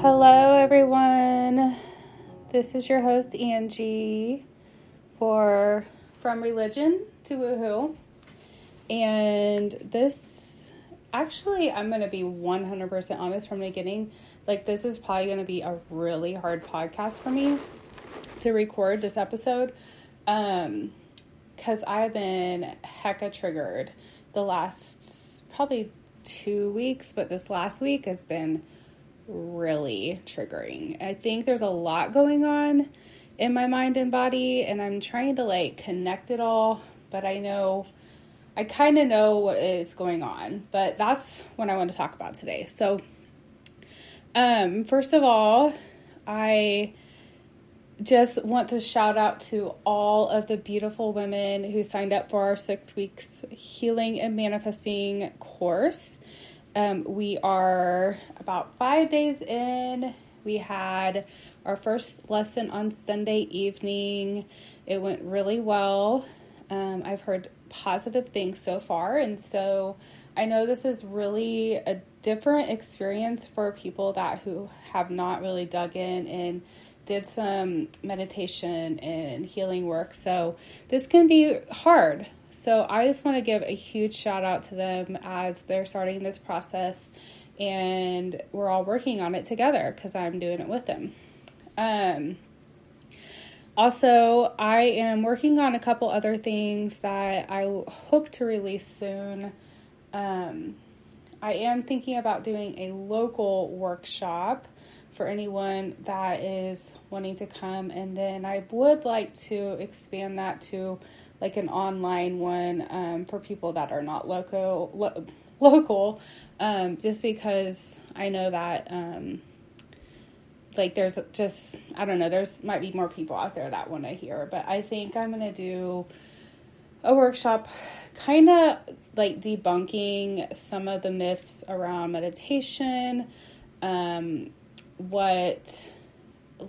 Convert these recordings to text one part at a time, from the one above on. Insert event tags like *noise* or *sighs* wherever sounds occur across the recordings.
Hello, everyone. This is your host Angie for From Religion to Woohoo. And this, actually, I'm going to be 100% honest from the beginning. Like, this is probably going to be a really hard podcast for me to record this episode. Um, because I've been hecka triggered the last probably two weeks, but this last week has been really triggering. I think there's a lot going on in my mind and body, and I'm trying to like connect it all, but I know I kind of know what is going on, but that's what I want to talk about today. So, um, first of all, I just want to shout out to all of the beautiful women who signed up for our six weeks healing and manifesting course. Um, we are about five days in. We had our first lesson on Sunday evening. It went really well. Um, I've heard positive things so far, and so I know this is really a different experience for people that who have not really dug in and did some meditation and healing work. So this can be hard. So I just want to give a huge shout out to them as they're starting this process and we're all working on it together because I'm doing it with them. Um, also, I am working on a couple other things that I hope to release soon. Um, I am thinking about doing a local workshop for anyone that is wanting to come, and then I would like to expand that to like an online one um, for people that are not local lo- *laughs* local. Um, just because I know that um, like there's just I don't know there's might be more people out there that want to hear. But I think I'm gonna do a workshop kind of like debunking some of the myths around meditation. Um, what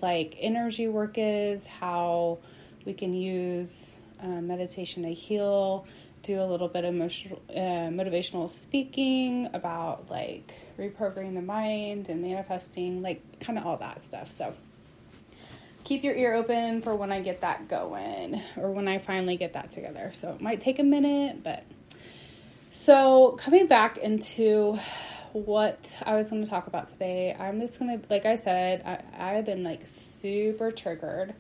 like energy work is how we can use uh, meditation to heal do a little bit of emotional, uh, motivational speaking about like reprogramming the mind and manifesting, like kind of all that stuff. So keep your ear open for when I get that going or when I finally get that together. So it might take a minute, but so coming back into what I was going to talk about today, I'm just going to, like I said, I, I've been like super triggered.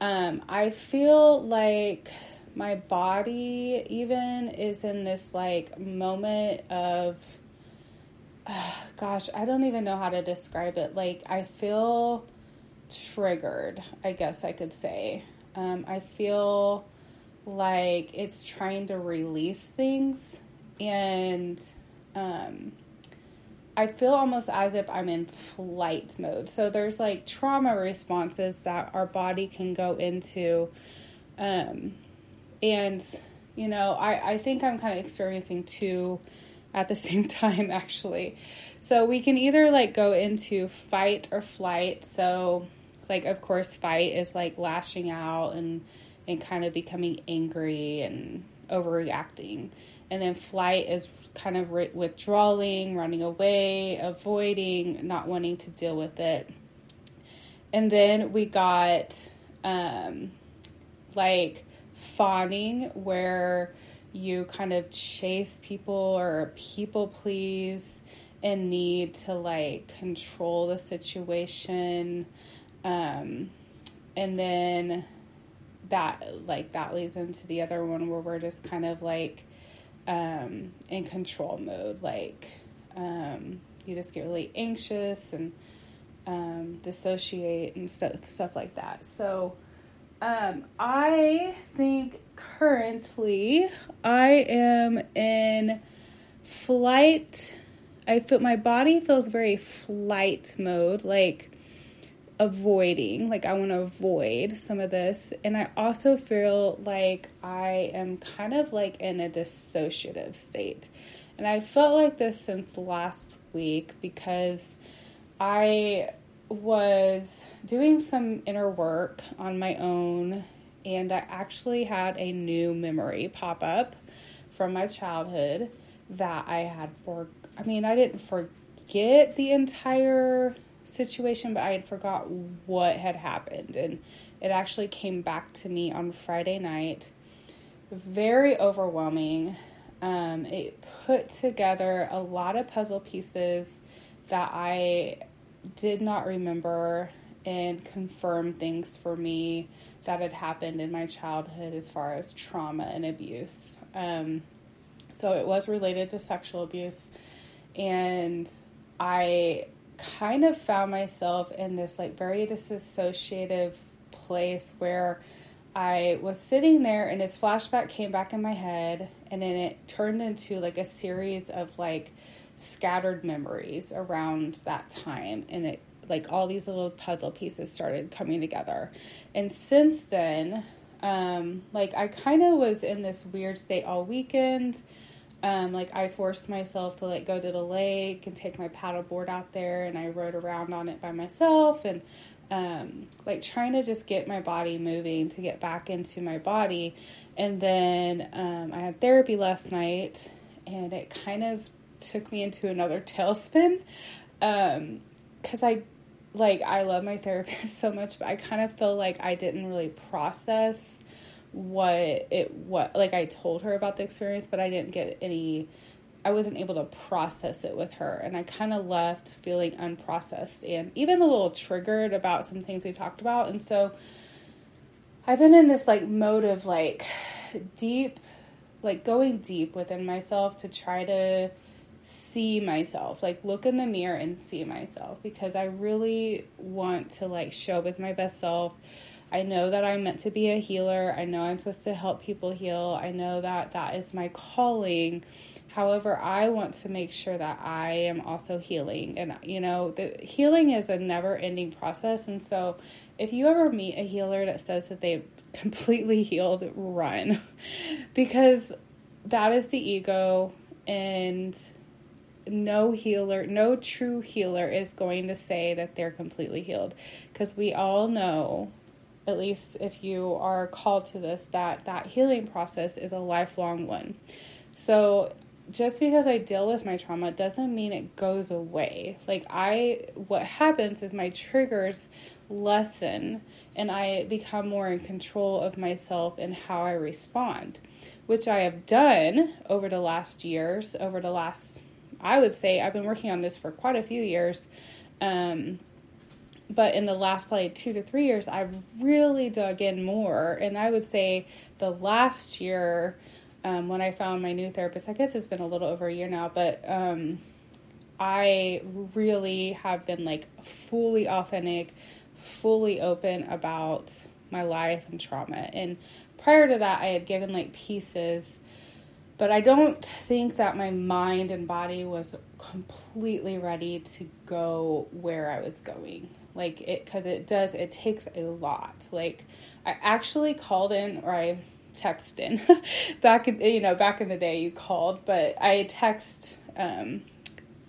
Um, I feel like my body even is in this like moment of uh, *sighs* gosh, I don't even know how to describe it. Like I feel triggered, I guess I could say. Um, I feel like it's trying to release things and um, I feel almost as if I'm in flight mode. So there's like trauma responses that our body can go into um, and, you know, I, I think I'm kind of experiencing two at the *laughs* same time, actually. So we can either like go into fight or flight. So, like, of course, fight is like lashing out and, and kind of becoming angry and overreacting. And then flight is kind of re- withdrawing, running away, avoiding, not wanting to deal with it. And then we got um, like fawning where you kind of chase people or people please and need to like control the situation um, and then that like that leads into the other one where we're just kind of like um, in control mode like um, you just get really anxious and um, dissociate and stuff stuff like that so um, I think currently I am in flight. I feel my body feels very flight mode, like avoiding, like I want to avoid some of this. And I also feel like I am kind of like in a dissociative state. And I felt like this since last week because I was doing some inner work on my own, and I actually had a new memory pop up from my childhood that I had for. I mean, I didn't forget the entire situation, but I had forgot what had happened, and it actually came back to me on Friday night. Very overwhelming. Um, it put together a lot of puzzle pieces that I did not remember and confirmed things for me that had happened in my childhood as far as trauma and abuse. Um, so it was related to sexual abuse. And I kind of found myself in this like very disassociative place where I was sitting there and this flashback came back in my head and then it turned into like a series of like scattered memories around that time and it like all these little puzzle pieces started coming together. And since then um like i kind of was in this weird state all weekend um like i forced myself to like go to the lake and take my paddleboard out there and i rode around on it by myself and um like trying to just get my body moving to get back into my body. And then um i had therapy last night and it kind of took me into another *laughs* tailspin um because i like i love my therapist *laughs* so much but i kind of feel like i didn't really process what it what like i told her about the experience but i didn't get any i wasn't able to process it with her. And i kind of left feeling unprocessed and even a little triggered about some things we talked about. And so i've been in this like mode of like deep like going deep within myself to try to see myself like look in the mirror and see myself because i really want to like show up as my best self i know that i'm meant to be a healer. I know i'm supposed to help people heal. I know that that is my calling. However i want to make sure that i am also healing. And you know the healing is a never ending process. And so if you ever meet a healer that says that they've *laughs* completely healed run. *laughs* Because that is the ego. And no healer, no true healer is going to say that they're completely healed. Because we all know at least if you are called to this that that healing process is a lifelong one. So just because I deal with my trauma doesn't mean it goes away. Like I what happens is my triggers lessen and I become more in control of myself and how I respond, which I have done over the last years, over the last I would say I've been working on this for quite a few years. Um, but in the last probably two to three years, I've really dug in more. And I would say the last year, um, when I found my new therapist, I guess it's been a little over a year now, but um, I really have been like fully authentic, fully open about my life and trauma. And prior to that, I had given like pieces but I don't think that my mind and body was completely ready to go where I was going. Like it, because it does, it takes a lot. Like I actually called in or I texted in *laughs* back in, you know, back in the day you called, but I text, um,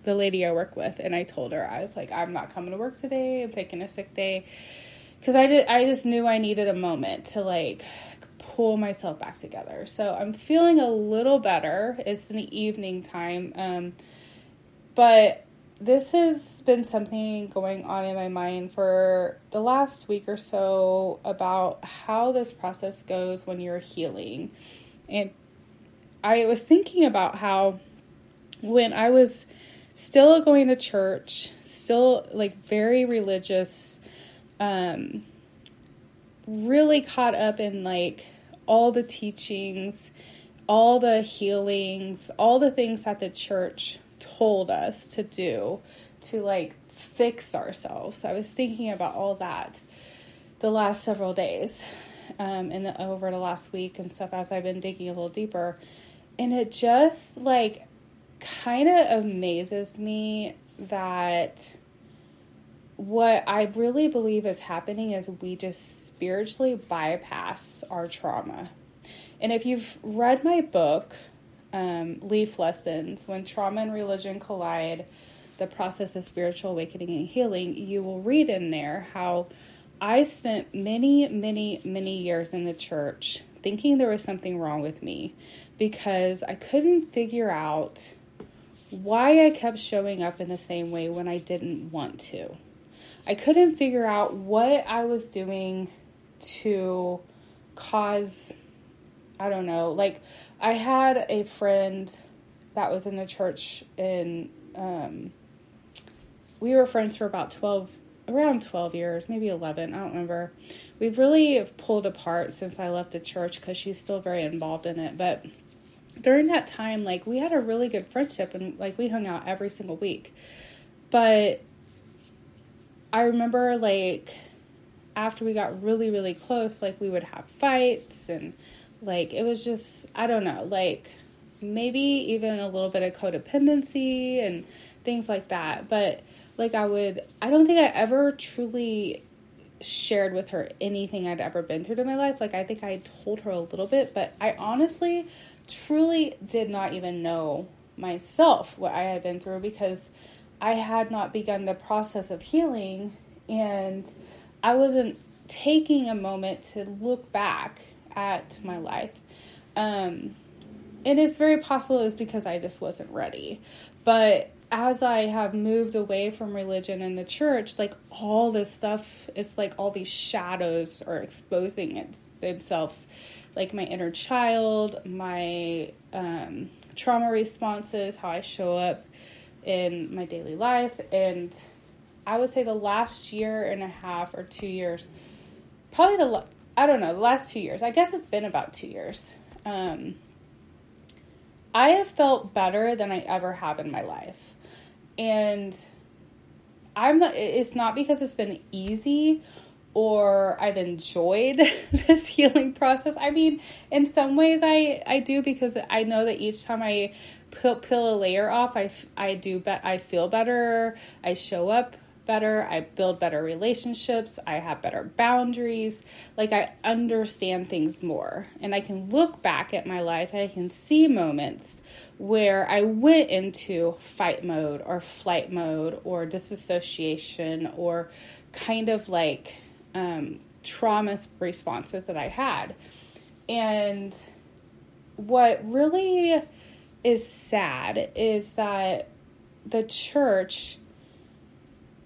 the lady I work with and I told her, I was like, I'm not coming to work today. I'm taking a sick day. Cause I did, I just knew I needed a moment to like pull myself back together. So I'm feeling a little better. It's in the evening time. Um, but this has been something going on in my mind for the last week or so about how this process goes when you're healing. And I was thinking about how when I was still going to church, still like very religious, um, really caught up in like all the teachings, all the healings, all the things that the church told us to do to like fix ourselves. I was thinking about all that the last several days um, and the, over the last week and stuff as I've been digging a little deeper. And it just like kind of amazes me that what I really believe is happening is we just spiritually bypass our trauma. And if you've read my book, um, Leaf Lessons, When Trauma and Religion Collide, the process of spiritual awakening and healing, you will read in there how I spent many, many, many years in the church thinking there was something wrong with me because I couldn't figure out why I kept showing up in the same way when I didn't want to. I couldn't figure out what I was doing to cause, I don't know, like I had a friend that was in the church and um, we were friends for about 12 around 12 years maybe 11 i don't remember. We've really pulled apart since i left the church because she's still very involved in it but during that time like we had a really good friendship and like we hung out every single week. But i remember like after we got really really close like we would have fights and like it was just I don't know, like maybe even a little bit of codependency and things like that. But like I would I don't think I ever truly shared with her anything I'd ever been through in my life. Like I think I told her a little bit, but I honestly truly did not even know myself what I had been through because I had not begun the process of healing and I wasn't taking a moment to look back at my life. Um, and it's very possible it's because I just wasn't ready. But as I have moved away from religion and the church, like all this stuff, it's like all these shadows are exposing it, themselves. Like my inner child, my um, trauma responses, how I show up in my daily life. And I would say the last year and a half or two years, probably the I don't know, the last two years, I guess it's been about two years. Um, I have felt better than I ever have in my life. And I'm not, it's not because it's been easy or I've enjoyed *laughs* this healing process. I mean, in some ways I, I do because I know that each time I peel, peel a layer off, I, I do, but I feel better. I show up better, I build better relationships, I have better boundaries, like I understand things more. And I can look back at my life and I can see moments where I went into fight mode or flight mode or disassociation or kind of like um, trauma responses that I had. And what really is sad is that the church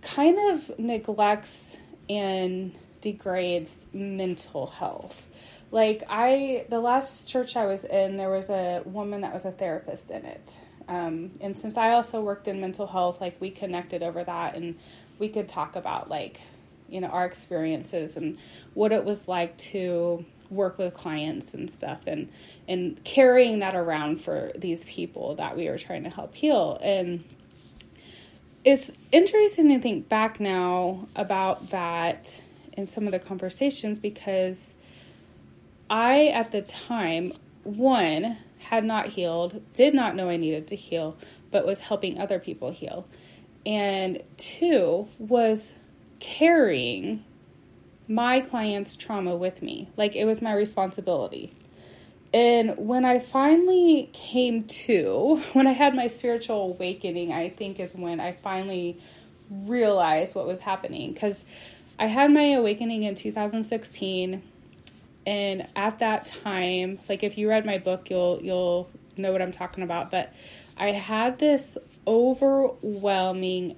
kind of neglects and degrades mental health. Like I, the last church I was in, there was a woman that was a therapist in it. Um, and since I also worked in mental health, like we connected over that and we could talk about like, you know, our experiences and what it was like to work with clients and stuff and and carrying that around for these people that we were trying to help heal. And it's interesting to think back now about that in some of the conversations because I, at the time, one, had not healed, did not know I needed to heal, but was helping other people heal. And two, was carrying my client's trauma with me. Like it was my responsibility. And when I finally came to, when I had my spiritual awakening, I think is when I finally realized what was happening. Because I had my awakening in 2016. And at that time, like if you read my book, you'll you'll know what I'm talking about. But I had this overwhelming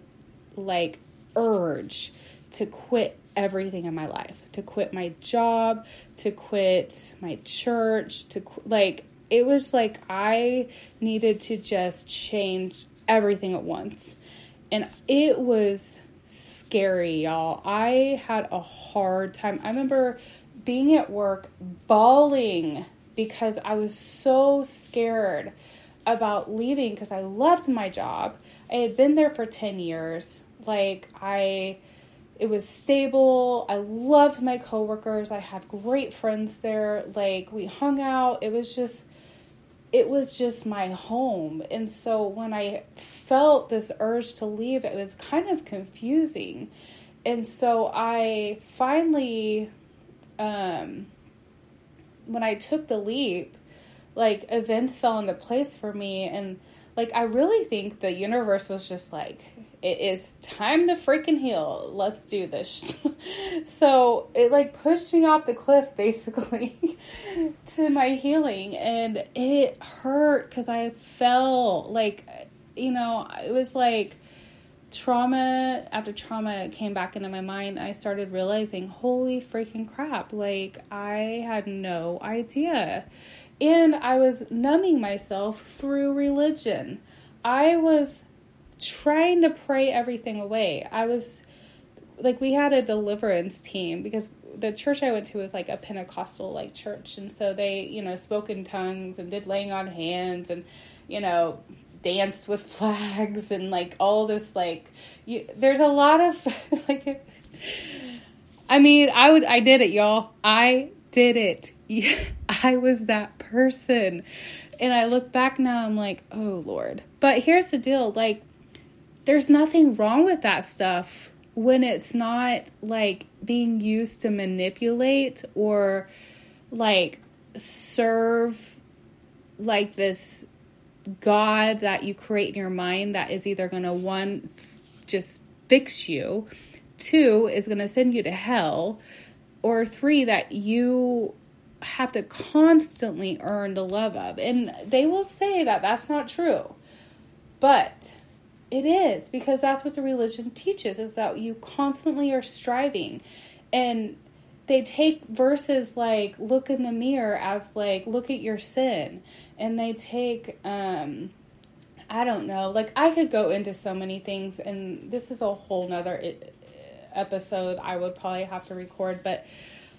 like urge to quit everything in my life. To quit my job to quit my church to qu- like it was like i needed to just change everything at once. And it was scary y'all. I had a hard time. I remember being at work bawling because i was so scared about leaving because i loved my job. I had been there for 10 years. Like i it was stable. I loved my coworkers. I had great friends there. Like we hung out. It was just it was just my home. And so when I felt this urge to leave, it was kind of confusing. And so I finally um when I took the leap, like events fell into place for me and like I really think the universe was just like it is time to freaking heal. Let's do this. *laughs* so it like pushed me off the cliff basically *laughs* to my healing. And it hurt because I fell like, you know, it was like trauma after trauma came back into my mind. I started realizing, holy freaking crap, like I had no idea. And I was numbing myself through religion. I was trying to pray everything away. I was like we had a deliverance team because the church I went to was like a Pentecostal like church and so they, you know, spoke in tongues and did laying on hands and you know, danced with *laughs* flags and like all this like you there's a lot of *laughs* like I mean, I would I did it, y'all. I did it. *laughs* I was that person. And I look back now, I'm like, oh Lord. But here's the deal like, there's nothing wrong with that stuff when it's not like being used to manipulate or like serve like this God that you create in your mind that is either going to one just fix you, two is going to send you to hell, or three that you have to constantly earn the love of. And they will say that that's not true. But it is because that's what the religion teaches is that you constantly are striving. And they take verses like look in the mirror as like look at your sin and they take um I don't know. Like I could go into so many things and this is a whole nother episode I would probably have to record but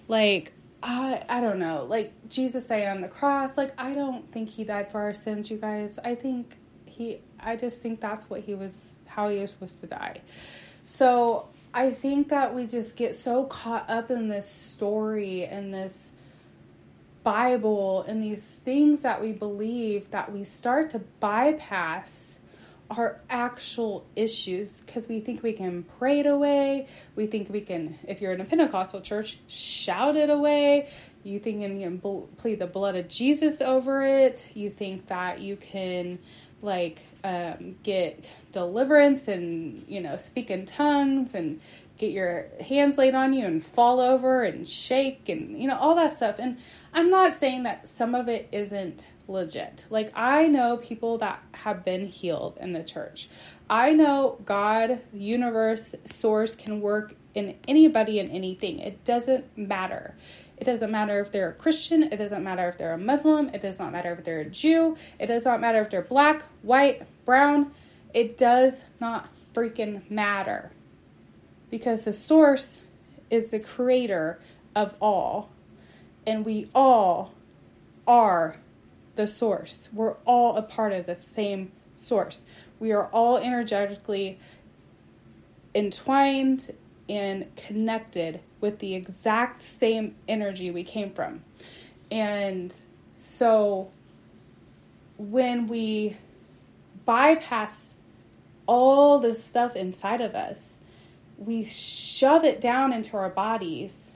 like I I don't know. Like Jesus saying on the cross, like I don't think he died for our sins, you guys. I think he I just think that's what he was how he was supposed to die. So I think that we just get so caught up in this story and this Bible and these things that we believe that we start to bypass our actual issues because we think we can pray it away. We think we can, if you're in a Pentecostal church, shout it away. You think you can plead the blood of Jesus over it. You think that you can, like, um, get deliverance and, you know, speak in tongues and get your hands laid on you and fall over and shake and, you know, all that stuff. And I'm not saying that some of it isn't legit. Like, I know people that have been healed in the church. I know God, universe, source can work in anybody and anything. It doesn't matter. It doesn't matter if they're a Christian. It doesn't matter if they're a Muslim. It does not matter if they're a Jew. It does not matter if they're black, white, brown. It does not freaking matter. Because the source is the creator of all. And we all are the source. We're all a part of the same source. We are all energetically entwined and connected with the exact same energy we came from. And so when we bypass all the stuff inside of us, we shove it down into our bodies.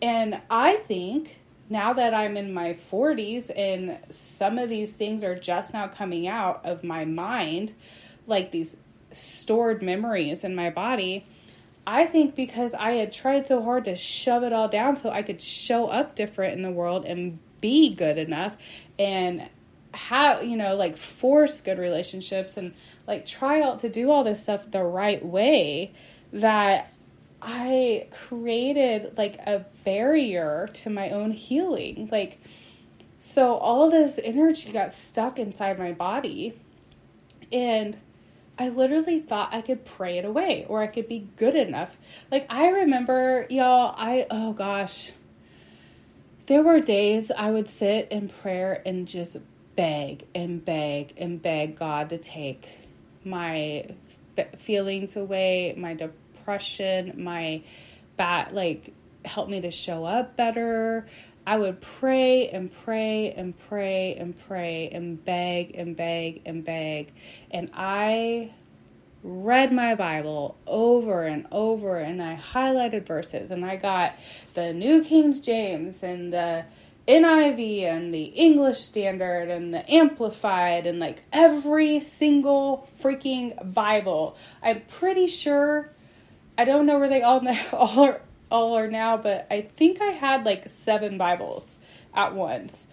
And I think now that I'm in my 40s and some of these things are just now coming out of my mind, like these stored memories in my body, I think because I had tried so hard to shove it all down so I could show up different in the world and be good enough and have, you know, like force good relationships and like try out to do all this stuff the right way that I created like a barrier to my own healing. Like, so all this energy got stuck inside my body. And I literally thought I could pray it away or I could be good enough. Like, I remember, y'all, I, oh gosh, there were days I would sit in prayer and just beg and beg and beg God to take my feelings away, my depression, my bad, like, help me to show up better. I would pray and pray and pray and pray and beg and beg and beg. And I read my Bible over and over and I highlighted verses and I got the New King James and the NIV and the English Standard and the Amplified and like every single freaking Bible. I'm pretty sure I don't know where they all *laughs* all are, all are now, but I think I had like seven Bibles at once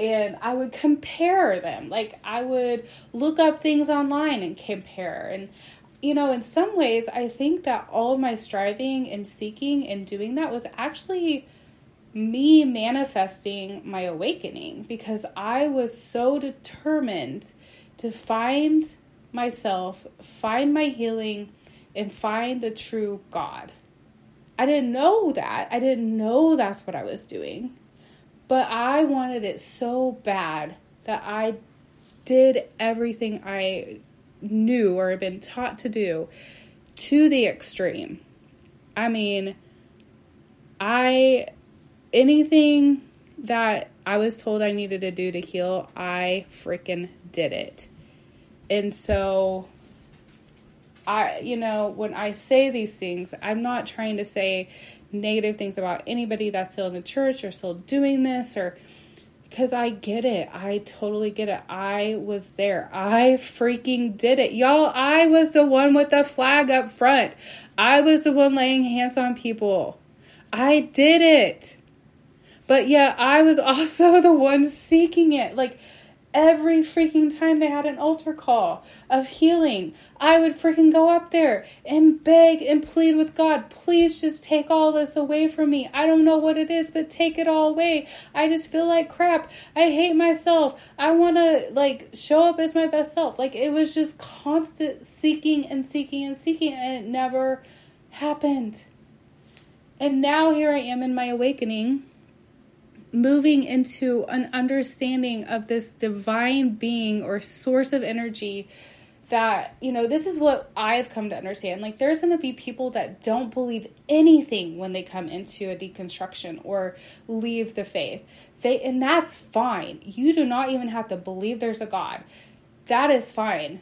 and I would compare them. Like I would look up things online and compare. And you know, in some ways, I think that all of my striving and seeking and doing that was actually me manifesting my awakening because I was so determined to find myself, find my healing, and find the true God. I didn't know that. I didn't know that's what I was doing. But I wanted it so bad that I did everything I knew or had been taught to do to the extreme. I mean, I anything that I was told I needed to do to heal, I freaking did it. And so I you know, when I say these things, I'm not trying to say negative things about anybody that's still in the church or still doing this or because I get it. I totally get it. I was there. I freaking did it. Y'all, I was the one with the flag up front. I was the one laying hands on people. I did it. But yeah, I was *laughs* also the one seeking it. Like, every freaking time they had an altar call of healing, I would freaking go up there and beg and plead with God, please just take all this away from me. I don't know what it is, but take it all away. I just feel like crap. I hate myself. I want to like show up as my best self. Like it was just constant seeking and seeking and seeking, and it never happened. And now here I am in my awakening moving into an understanding of this divine being or source of energy that you know this is what i've come to understand. Like there's going to be people that don't believe anything when they come into a deconstruction or leave the faith. They and that's fine. You do not even have to believe there's a god. That is fine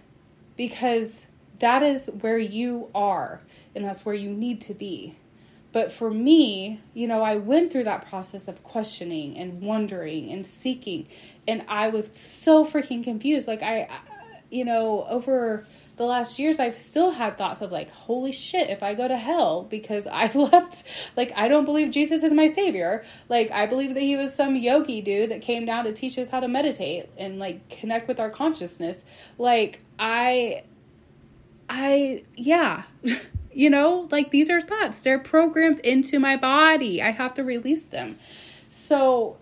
because that is where you are and that's where you need to be but for me, you know, I went through that process of questioning and wondering and seeking, and I was so freaking confused. Like, I, you know, over the last years, I've still had thoughts of like, holy shit, if I go to hell because *laughs* I left, like, I don't believe Jesus is my savior. Like, I believe that he was some yogi dude that came down to teach us how to meditate and like connect with our consciousness. Like, I, I, yeah. *laughs* You know, like these are thoughts. They're programmed into my body. I have to release them. So,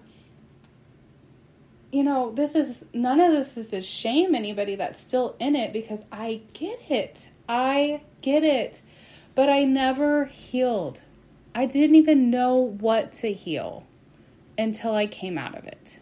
you know, this is none of this is to shame anybody that's still in it because I get it. I get it. But I never healed. I didn't even know what to heal until I came out of it.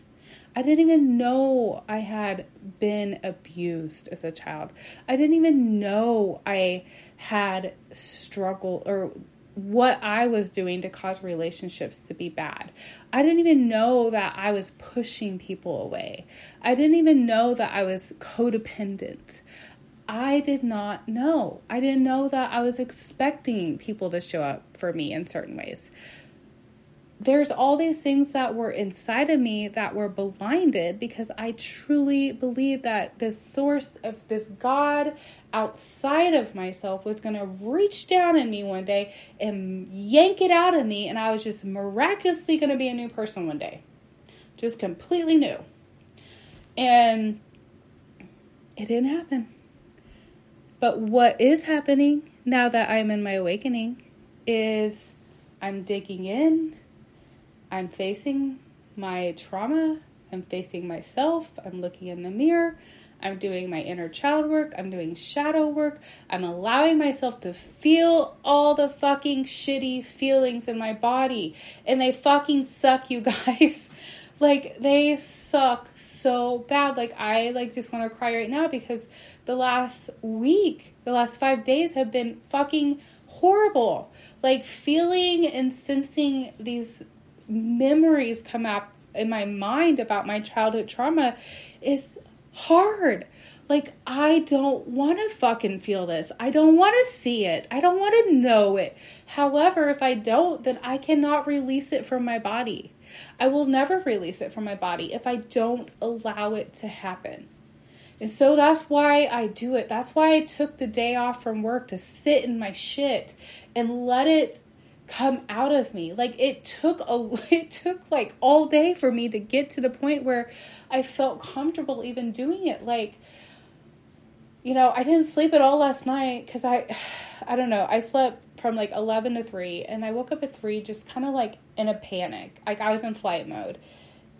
I didn't even know I had been abused as a child. I didn't even know I had struggled or what I was doing to cause relationships to be bad. I didn't even know that I was pushing people away. I didn't even know that I was codependent. I did not know. I didn't know that I was expecting people to show up for me in certain ways there's all these things that were inside of me that were blinded because I truly believe that this source of this God outside of myself was going to reach down in me one day and yank it out of me, and I was just miraculously going to be a new person one day. Just completely new. And it didn't happen. But what is happening now that I'm in my awakening is I'm digging in, I'm facing my trauma, I'm facing myself, I'm looking in the mirror, I'm doing my inner child work, I'm doing shadow work, I'm allowing myself to feel all the fucking shitty feelings in my body. And they fucking suck, you *laughs* guys. like they suck so bad. Like I like just want to cry right now because the last week, the last 5 days have been fucking horrible. Like feeling and sensing these memories come up in my mind about my childhood trauma is hard. Like, I don't want to fucking feel this. I don't want to see it. I don't want to know it. However, if I don't, then I cannot release it from my body. I will never release it from my body if I don't allow it to happen. And so that's why I do it. That's why I took the day off from work to sit in my shit and let it come out of me. Like it took a *laughs* it took like all day for me to get to the point where I felt comfortable even doing it. Like you know, I didn't sleep at all last night cuz I *sighs* I don't know. I slept from like 11 to 3 and I woke up at 3 just kind of like in a panic. Like I was in flight mode.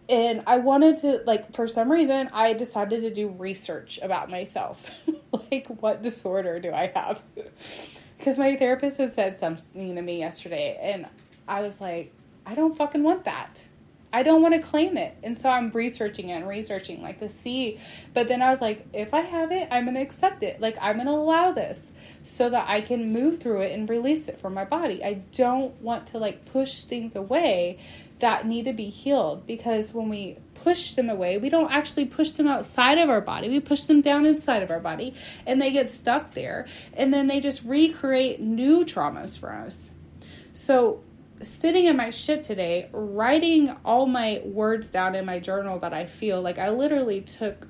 And I wanted to like for some reason I decided to do research about myself. *laughs* like what disorder do I have? *laughs* because my therapist had said something to me yesterday, and I was like, I don't fucking want that. I don't want to claim it. And so I'm researching it and researching, like to see. But then I was like, if I have it, I'm going to accept it. Like, I'm going to allow this so that I can move through it and release it from my body. I don't want to like push things away that need to be healed because when we push them away. We don't actually push them outside of our body. We push them down inside of our body and they get stuck there. And then they just recreate new traumas for us. So, sitting in my shit today, writing all my words down in my journal that I feel like I literally took.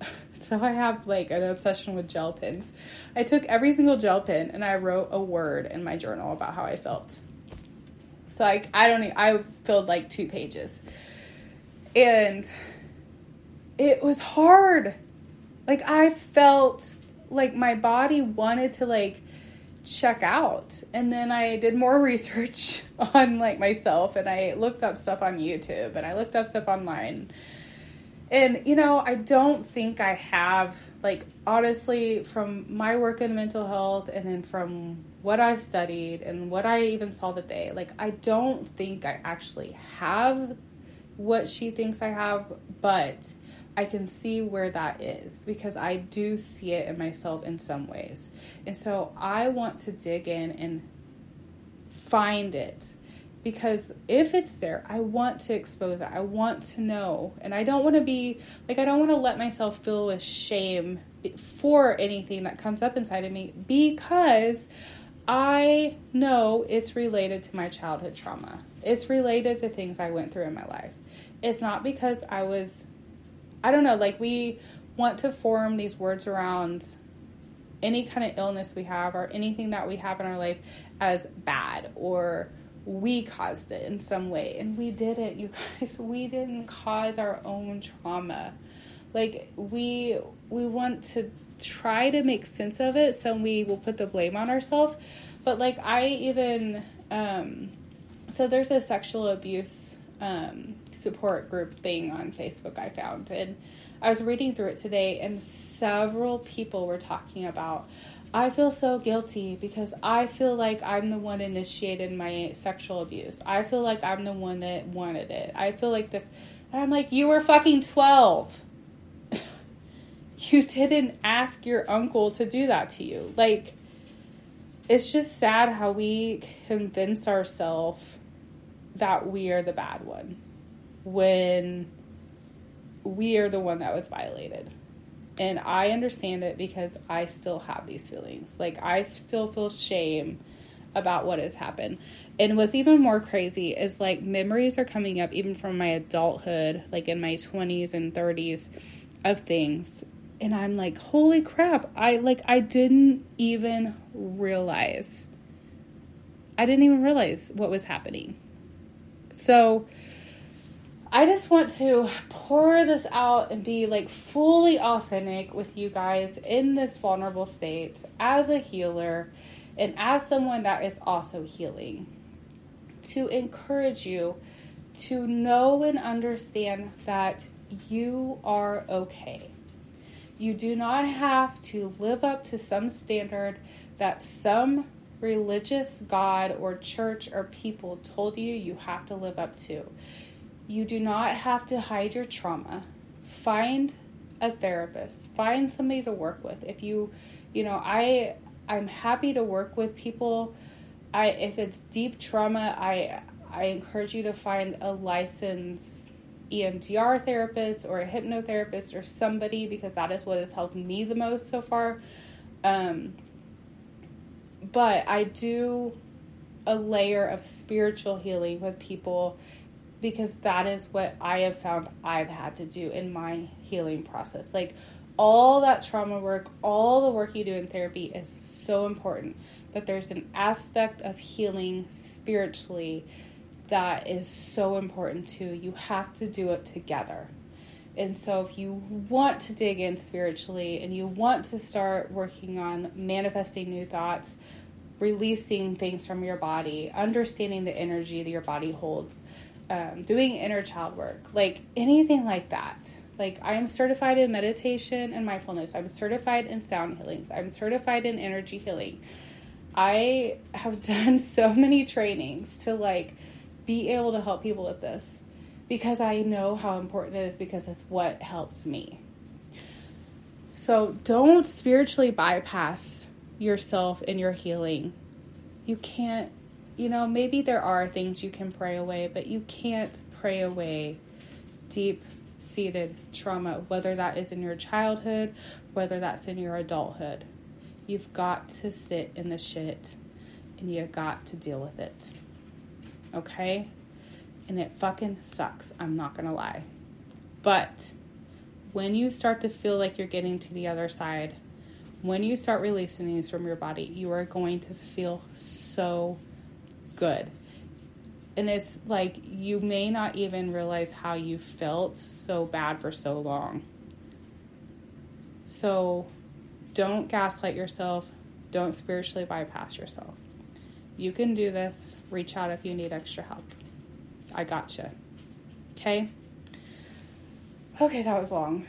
*laughs* So, I have like an obsession with gel pens. I took every single gel pen and I wrote a word in my journal about how I felt. So I I don't I filled like two pages. And it was hard. Like I felt like my body wanted to like check out. And then I did more *laughs* research on like myself and I looked up stuff on YouTube and I looked up stuff online. And you know, I don't think I have like honestly from my work in mental health and then from what I've studied and what I even saw today, like I don't think I actually have what she thinks I have, but I can see where that is because I do see it in myself in some ways. And so I want to dig in and find it because if it's there, I want to expose it. I want to know. And I don't want to be like, I don't want to let myself feel with shame for anything that comes up inside of me because I know it's related to my childhood trauma. It's related to things I went through in my life. It's not because I was, I don't know, like we want to form these words around any kind of illness we have or anything that we have in our life as bad or we caused it in some way. And we didn't, you guys. *laughs* We didn't cause our own trauma. Like we we want to try to make sense of it so we will put the blame on ourselves. But like I even um so there's a sexual abuse um, support group thing on Facebook I found, and I was reading through it today, and several people were talking about. I feel so guilty because I feel like I'm the one initiated my sexual abuse. I feel like I'm the one that wanted it. I feel like this. And I'm like, you were fucking 12. *laughs* you didn't ask your uncle to do that to you. Like, it's just sad how we convince ourselves that we are the bad one when we are the one that was violated. And I understand it because I still have these feelings. Like, I still feel shame about what has happened. And what's even more crazy is like memories are coming up even from my adulthood, like in my 20s and 30s of things. And I'm like, holy crap, I like I didn't even realize. I didn't even realize what was happening. So I just want to pour this out and be like fully authentic with you guys in this vulnerable state as a healer and as someone that is also healing to encourage you to know and understand that you are okay. You do not have to live up to some standard that some religious God or church or people told you you have to live up to. You do not have to hide your trauma. Find a therapist. Find somebody to work with. If you, you know, I I'm happy to work with people. I if it's deep trauma, I I encourage you to find a licensed EMDR therapist or a hypnotherapist or somebody because that is what has helped me the most so far. Um, but I do a layer of spiritual healing with people because that is what I have found I've had to do in my healing process. Like all that trauma work, all the work you do in therapy is so important, but there's an aspect of healing spiritually that is so important too. You have to do it together. And so, if you want to dig in spiritually and you want to start working on manifesting new thoughts, releasing things from your body, understanding the energy that your body holds, um, doing inner child work, like anything like that. Like, I am certified in meditation and mindfulness, I'm certified in sound healings, I'm certified in energy healing. I have *laughs* done so many trainings to like be able to help people with this because I know how important it is because it's what helped me. So don't spiritually bypass yourself in your healing. You can't, you know, maybe there are things you can pray away, but you can't pray away deep seated trauma, whether that is in your childhood, whether that's in your adulthood. You've got to sit in the shit and you've got to deal with it. Okay? And it fucking sucks. I'm not gonna lie. But when you start to feel like you're getting to the other side, when you start releasing these from your body, you are going to feel so good. And it's like you may not even realize how you felt so bad for so long. So don't gaslight yourself. Don't spiritually bypass yourself. You can do this. Reach out if you need extra help. I gotcha. Okay? Okay, that was long.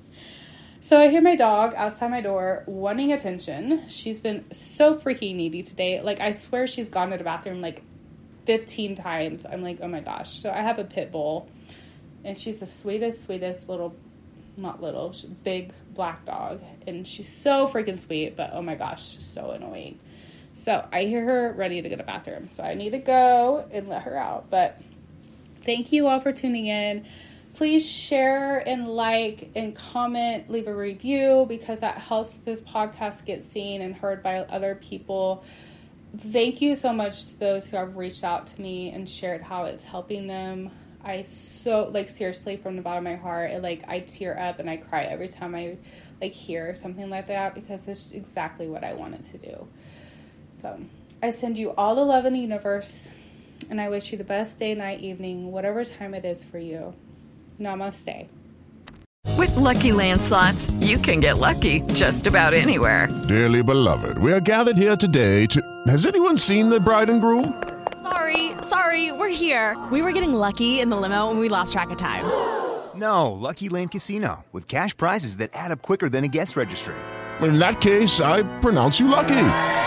*laughs* so I hear my dog outside my door wanting attention. She's been so freaking needy today. Like, I swear she's gone to the bathroom like 15 times. I'm like, oh my gosh. So I have a pit bull, and she's the sweetest, sweetest little, not little, big black dog. And she's so freaking sweet, but oh my gosh, so annoying. So I hear her ready to go to the bathroom. So I need to go and let her out. But thank you all for tuning in. Please share and like and comment, leave a review because that helps this podcast get seen and heard by other people. Thank you so much to those who have reached out to me and shared how it's helping them. I so like seriously from the bottom of my heart, it, like I tear up and I cry every time I like hear something like that because it's exactly what I wanted to do. So I send you all the love in the universe, and I wish you the best day, night, evening, whatever time it is for you. Namaste. With Lucky Land slots, you can get lucky just about anywhere. Dearly beloved, we are gathered here today to. Has anyone seen the bride and groom? Sorry, sorry, we're here. We were getting lucky in the limo and we lost track of time. No, Lucky Land Casino, with cash prizes that add up quicker than a guest registry. In that case, I pronounce you lucky.